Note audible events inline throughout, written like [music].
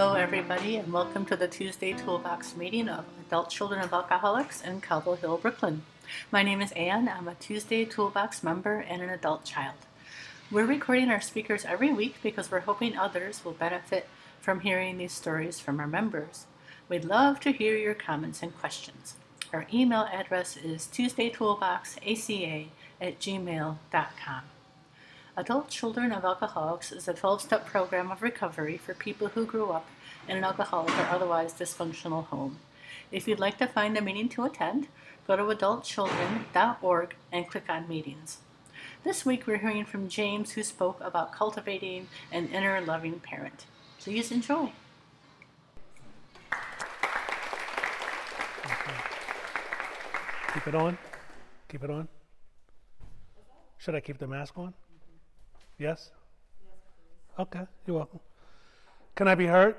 Hello, everybody, and welcome to the Tuesday Toolbox meeting of Adult Children of Alcoholics in Cobble Hill, Brooklyn. My name is Anne. I'm a Tuesday Toolbox member and an adult child. We're recording our speakers every week because we're hoping others will benefit from hearing these stories from our members. We'd love to hear your comments and questions. Our email address is tuesdaytoolboxaca at gmail.com. Adult Children of Alcoholics is a 12 step program of recovery for people who grew up in an alcoholic or otherwise dysfunctional home. If you'd like to find a meeting to attend, go to adultchildren.org and click on meetings. This week we're hearing from James, who spoke about cultivating an inner loving parent. Please enjoy. Keep it on. Keep it on. Should I keep the mask on? Yes? Okay, you're welcome. Can I be heard?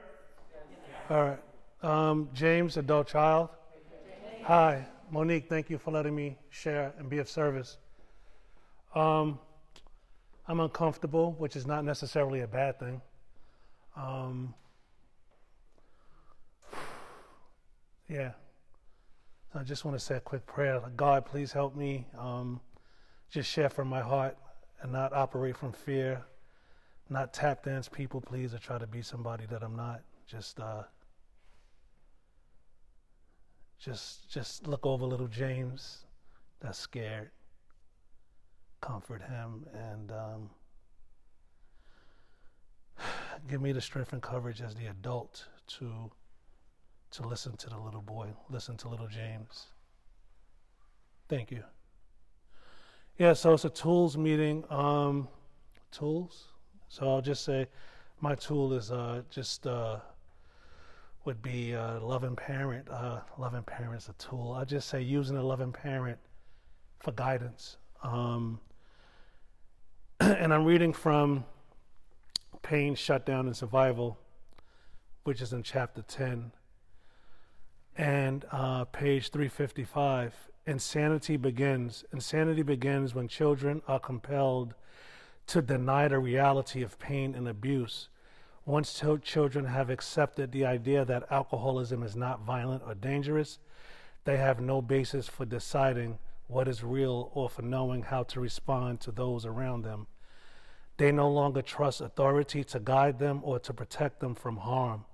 All right. Um, James, adult child. Hi. Monique, thank you for letting me share and be of service. Um, I'm uncomfortable, which is not necessarily a bad thing. Um, yeah. I just want to say a quick prayer. God, please help me um, just share from my heart and not operate from fear, not tap dance people, please, or try to be somebody that I'm not. Just, uh, just, just look over little James that's scared comfort him and um, [sighs] give me the strength and courage as the adult to to listen to the little boy, listen to little James. Thank you. Yeah, so it's a tools meeting. Um, tools. So I'll just say, my tool is uh, just uh, would be uh, loving parent. Uh, loving parent is a tool. I just say using a loving parent for guidance. Um, [clears throat] and I'm reading from Pain, Shutdown, and Survival, which is in chapter 10 and uh, page 355. Insanity begins. Insanity begins when children are compelled to deny the reality of pain and abuse. Once children have accepted the idea that alcoholism is not violent or dangerous, they have no basis for deciding what is real or for knowing how to respond to those around them. They no longer trust authority to guide them or to protect them from harm.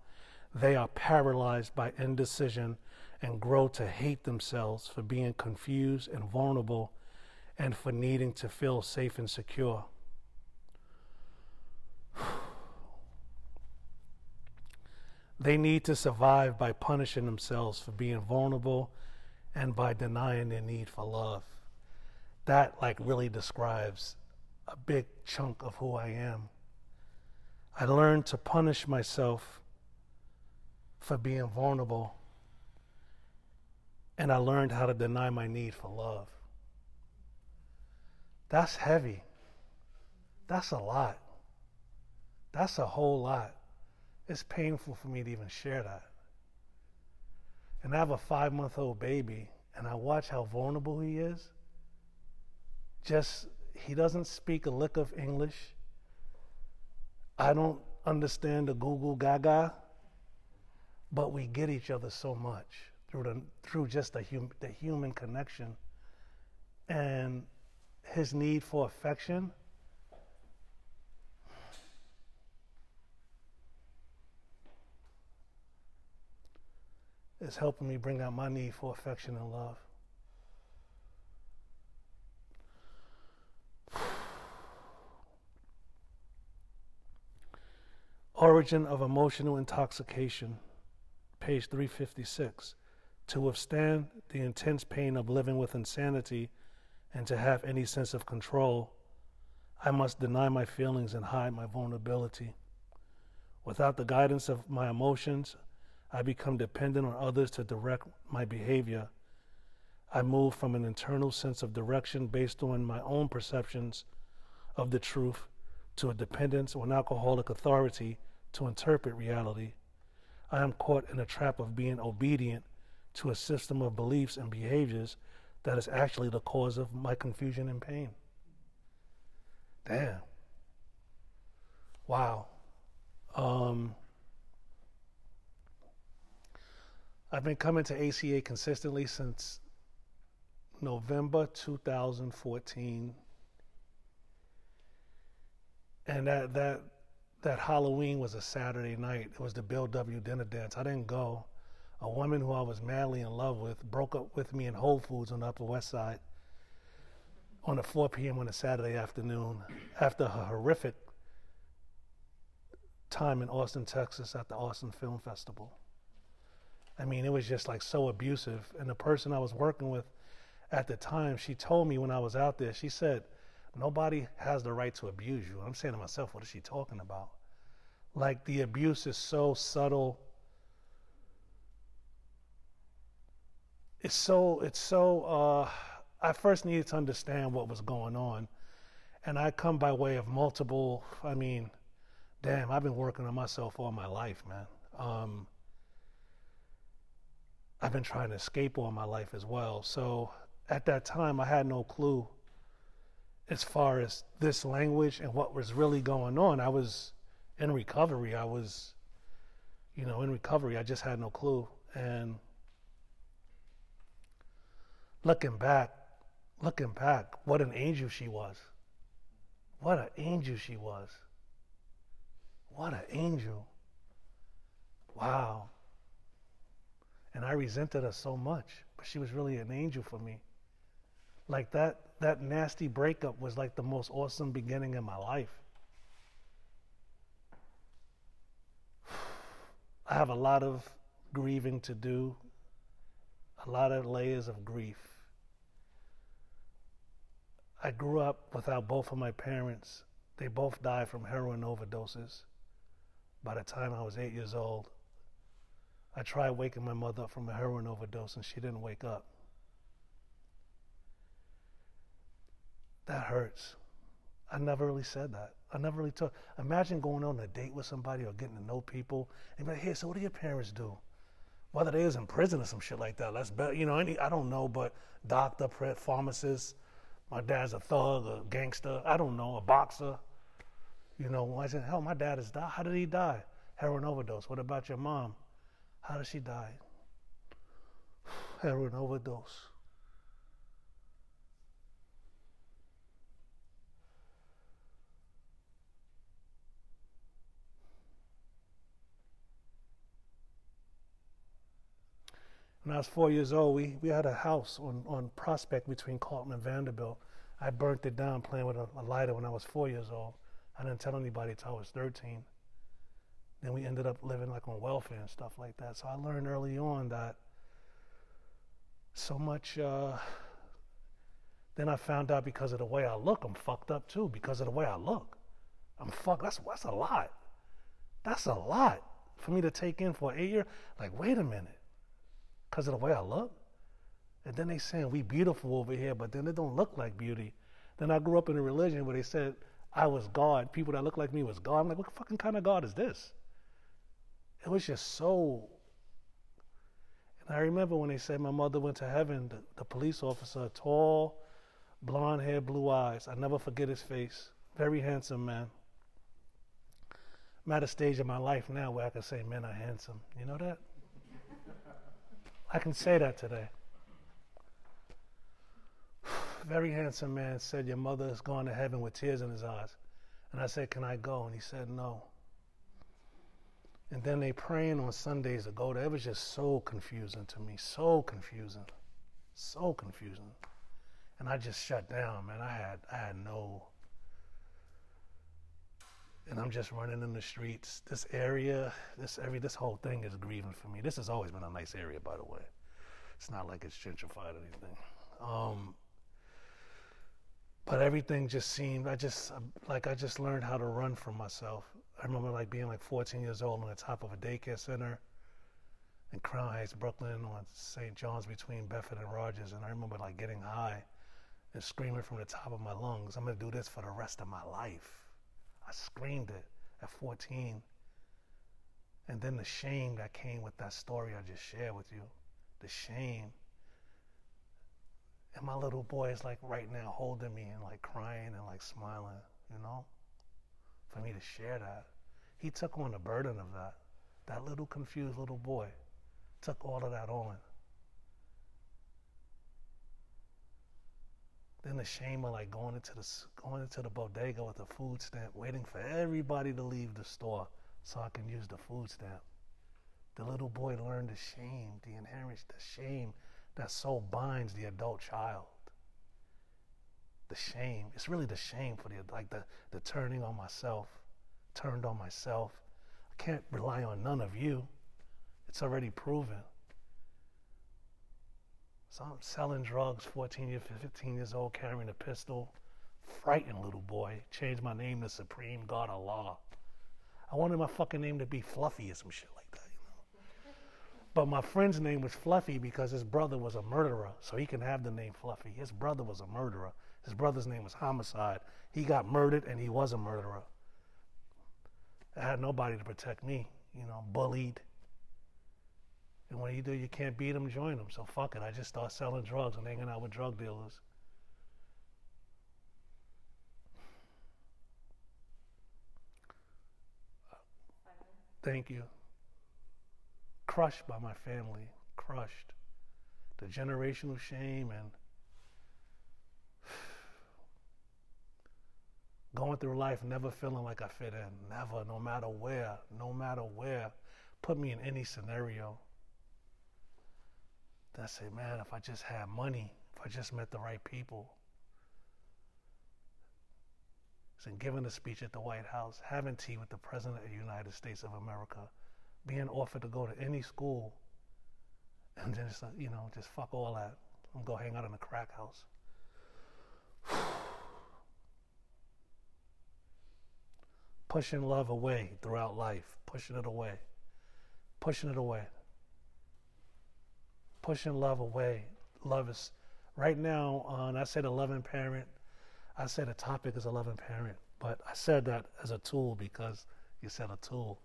They are paralyzed by indecision and grow to hate themselves for being confused and vulnerable and for needing to feel safe and secure. [sighs] They need to survive by punishing themselves for being vulnerable and by denying their need for love. That like really describes a big chunk of who I am. I learned to punish myself for being vulnerable, and I learned how to deny my need for love. That's heavy. That's a lot. That's a whole lot. It's painful for me to even share that. And I have a five month old baby, and I watch how vulnerable he is. Just, he doesn't speak a lick of English. I don't understand the Google Gaga, but we get each other so much through the through just the, hum, the human connection and his need for affection is helping me bring out my need for affection and love. Origin of emotional intoxication, page 356. To withstand the intense pain of living with insanity and to have any sense of control, I must deny my feelings and hide my vulnerability. Without the guidance of my emotions, I become dependent on others to direct my behavior. I move from an internal sense of direction based on my own perceptions of the truth to a dependence on alcoholic authority to interpret reality. I am caught in a trap of being obedient to a system of beliefs and behaviors that is actually the cause of my confusion and pain. Damn. Wow. Um, I've been coming to ACA consistently since November 2014. And that that that Halloween was a Saturday night. It was the Bill W. dinner dance. I didn't go. A woman who I was madly in love with broke up with me in Whole Foods on the Upper West Side on a 4 p.m. on a Saturday afternoon after a horrific time in Austin, Texas at the Austin Film Festival. I mean, it was just like so abusive. And the person I was working with at the time, she told me when I was out there, she said, Nobody has the right to abuse you. I'm saying to myself, what is she talking about? Like the abuse is so subtle. It's so, it's so, uh, I first needed to understand what was going on. And I come by way of multiple, I mean, damn, I've been working on myself all my life, man. Um, I've been trying to escape all my life as well. So at that time, I had no clue as far as this language and what was really going on. I was in recovery. I was, you know, in recovery. I just had no clue. And looking back, looking back, what an angel she was. What an angel she was. What an angel. Wow. And I resented her so much, but she was really an angel for me. Like that that nasty breakup was like the most awesome beginning in my life. [sighs] I have a lot of grieving to do, a lot of layers of grief. I grew up without both of my parents. They both died from heroin overdoses by the time I was eight years old. I tried waking my mother up from a heroin overdose and she didn't wake up. That hurts. I never really said that. I never really told. Imagine going on a date with somebody or getting to know people and be like, hey, so what do your parents do? Whether they was in prison or some shit like that. That's better. You know, any, I don't know, but doctor, pharmacist, my dad's a thug, a gangster, I don't know, a boxer. You know, I said, hell, my dad is died. How did he die? Heroin overdose. What about your mom? How did she die? [sighs] Heroin overdose. When I was four years old, we, we had a house on, on Prospect between Carlton and Vanderbilt. I burnt it down playing with a, a lighter when I was four years old. I didn't tell anybody until I was 13. Then we ended up living like on welfare and stuff like that. So I learned early on that so much. Uh, then I found out because of the way I look, I'm fucked up too. Because of the way I look, I'm fucked. That's that's a lot. That's a lot for me to take in for eight years. Like, wait a minute because of the way I look. And then they saying we beautiful over here, but then it don't look like beauty. Then I grew up in a religion where they said I was God. People that look like me was God. I'm like, what fucking kind of God is this? It was just so. And I remember when they said my mother went to heaven, the, the police officer, tall, blonde hair, blue eyes. I never forget his face. Very handsome man. I'm at a stage in my life now where I can say men are handsome. You know that? I can say that today. [sighs] Very handsome man said, Your mother has gone to heaven with tears in his eyes. And I said, Can I go? And he said, No. And then they praying on Sundays to go was just so confusing to me. So confusing. So confusing. And I just shut down, man. I had I had no and I'm just running in the streets. This area, this every this whole thing is grieving for me. This has always been a nice area, by the way. It's not like it's gentrified or anything. Um, but everything just seemed. I just like I just learned how to run from myself. I remember like being like 14 years old on the top of a daycare center in Crown Heights, Brooklyn, on St. John's between Bedford and Rogers, and I remember like getting high and screaming from the top of my lungs, "I'm gonna do this for the rest of my life." I screamed it at 14. And then the shame that came with that story I just shared with you. The shame. And my little boy is like right now holding me and like crying and like smiling, you know? For me to share that. He took on the burden of that. That little confused little boy took all of that on. Then the shame of like going into the going into the bodega with a food stamp, waiting for everybody to leave the store so I can use the food stamp. The little boy learned the shame, the inherent the shame that so binds the adult child. The shame. It's really the shame for the like the the turning on myself, turned on myself. I can't rely on none of you. It's already proven. So I'm selling drugs, 14 years, 15 years old, carrying a pistol. Frightened little boy. Changed my name to Supreme God Allah. I wanted my fucking name to be Fluffy or some shit like that, you know. But my friend's name was Fluffy because his brother was a murderer, so he can have the name Fluffy. His brother was a murderer. His brother's name was Homicide. He got murdered and he was a murderer. I had nobody to protect me, you know, bullied. And when you do, you can't beat them, join them. So fuck it. I just start selling drugs and hanging out with drug dealers. Thank you. Crushed by my family, crushed. The generational shame and [sighs] going through life never feeling like I fit in. Never, no matter where, no matter where. Put me in any scenario. I say, man, if I just had money, if I just met the right people. And giving a speech at the White House, having tea with the President of the United States of America, being offered to go to any school, and then just, you know, just fuck all that and go hang out in a crack house. [sighs] pushing love away throughout life, pushing it away, pushing it away pushing love away. Love is right now. And I said a loving parent. I said a topic is a loving parent, but I said that as a tool because you said a tool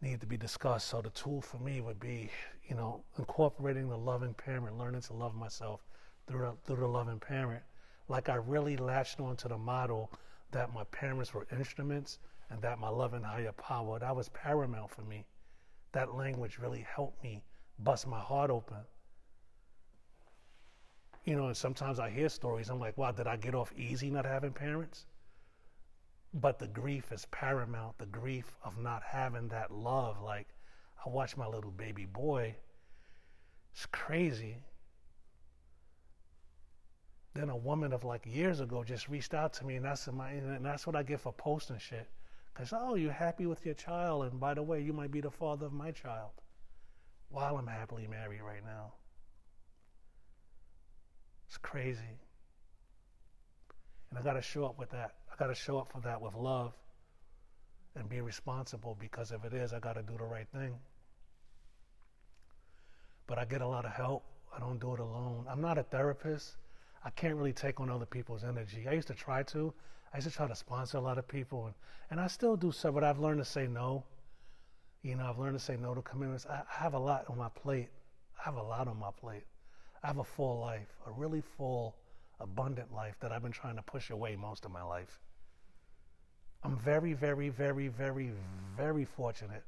needed to be discussed. So the tool for me would be, you know, incorporating the loving parent, learning to love myself through the, through the loving parent. Like I really latched onto the model that my parents were instruments and that my loving higher power that was paramount for me. That language really helped me bust my heart open. You know, and sometimes I hear stories, I'm like, wow, did I get off easy not having parents? But the grief is paramount, the grief of not having that love. Like, I watch my little baby boy, it's crazy. Then a woman of like years ago just reached out to me, and that's my, and that's what I get for posting shit. Cause oh, you're happy with your child, and by the way, you might be the father of my child while I'm happily married right now. It's crazy. And I got to show up with that. I got to show up for that with love and be responsible because if it is, I got to do the right thing. But I get a lot of help. I don't do it alone. I'm not a therapist. I can't really take on other people's energy. I used to try to. I used to try to sponsor a lot of people, and, and I still do so, but I've learned to say no. You know, I've learned to say no to commitments. I have a lot on my plate. I have a lot on my plate. I have a full life, a really full, abundant life that I've been trying to push away most of my life. I'm very, very, very, very, very fortunate.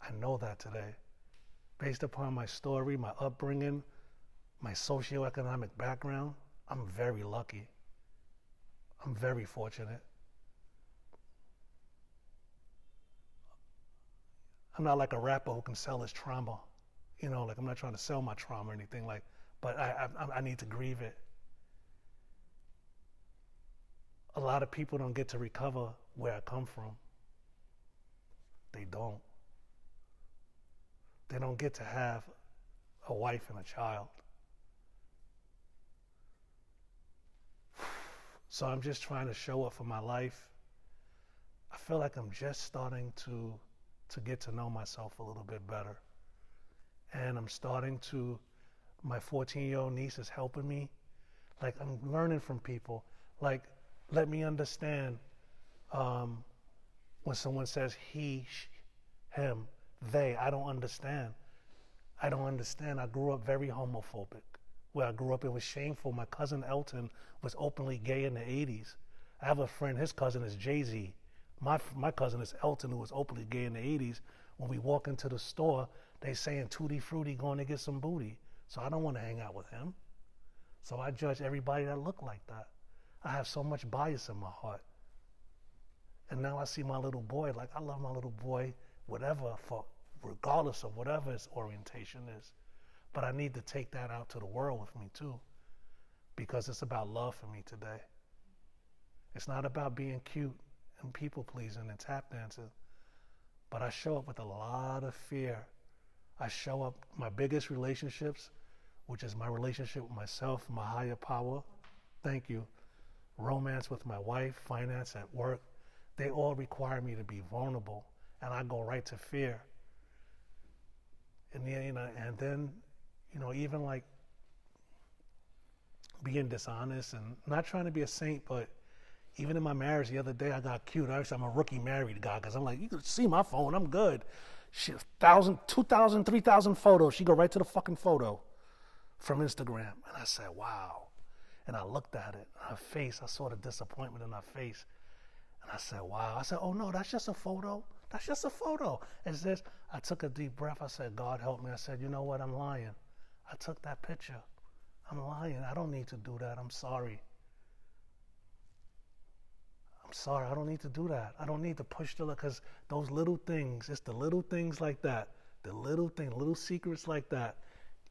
I know that today. Based upon my story, my upbringing, my socioeconomic background, I'm very lucky. I'm very fortunate. I'm not like a rapper who can sell his trauma. You know, like I'm not trying to sell my trauma or anything like, but I, I, I need to grieve it. A lot of people don't get to recover where I come from. They don't. They don't get to have a wife and a child. [sighs] So I'm just trying to show up for my life. I feel like I'm just starting to to get to know myself a little bit better. And I'm starting to, my 14 year old niece is helping me. Like, I'm learning from people. Like, let me understand um, when someone says he, she, him, they. I don't understand. I don't understand. I grew up very homophobic. Where I grew up, it was shameful. My cousin Elton was openly gay in the 80s. I have a friend, his cousin is Jay Z. My, my cousin is Elton, who was openly gay in the 80s. When we walk into the store, they saying Tutti Frutti going to get some booty. So I don't want to hang out with him. So I judge everybody that look like that. I have so much bias in my heart. And now I see my little boy, like I love my little boy, whatever, for regardless of whatever his orientation is. But I need to take that out to the world with me too. Because it's about love for me today. It's not about being cute and people pleasing and tap dancing. But I show up with a lot of fear. I show up my biggest relationships, which is my relationship with myself, my higher power. Thank you. Romance with my wife, finance at work. They all require me to be vulnerable. And I go right to fear. And, you know, and then, you know, even like being dishonest and not trying to be a saint, but even in my marriage the other day, I got cute. I'm a rookie married guy because I'm like, you can see my phone. I'm good. She, thousand, two thousand, three thousand photos. She go right to the fucking photo from Instagram, and I said, wow. And I looked at it, her face. I saw the disappointment in her face, and I said, wow. I said, oh no, that's just a photo. That's just a photo. And this, I took a deep breath. I said, God help me. I said, you know what? I'm lying. I took that picture. I'm lying. I don't need to do that. I'm sorry. I'm sorry, I don't need to do that. I don't need to push the because those little things, it's the little things like that, the little thing, little secrets like that,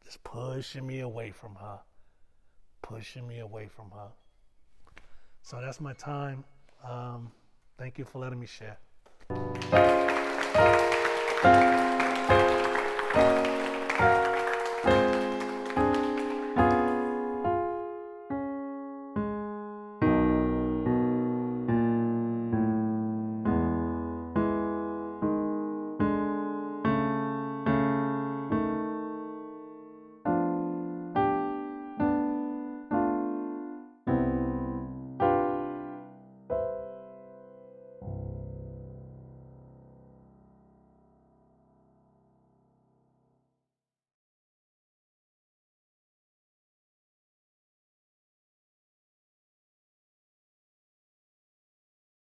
just pushing me away from her, pushing me away from her. So that's my time. Um, thank you for letting me share.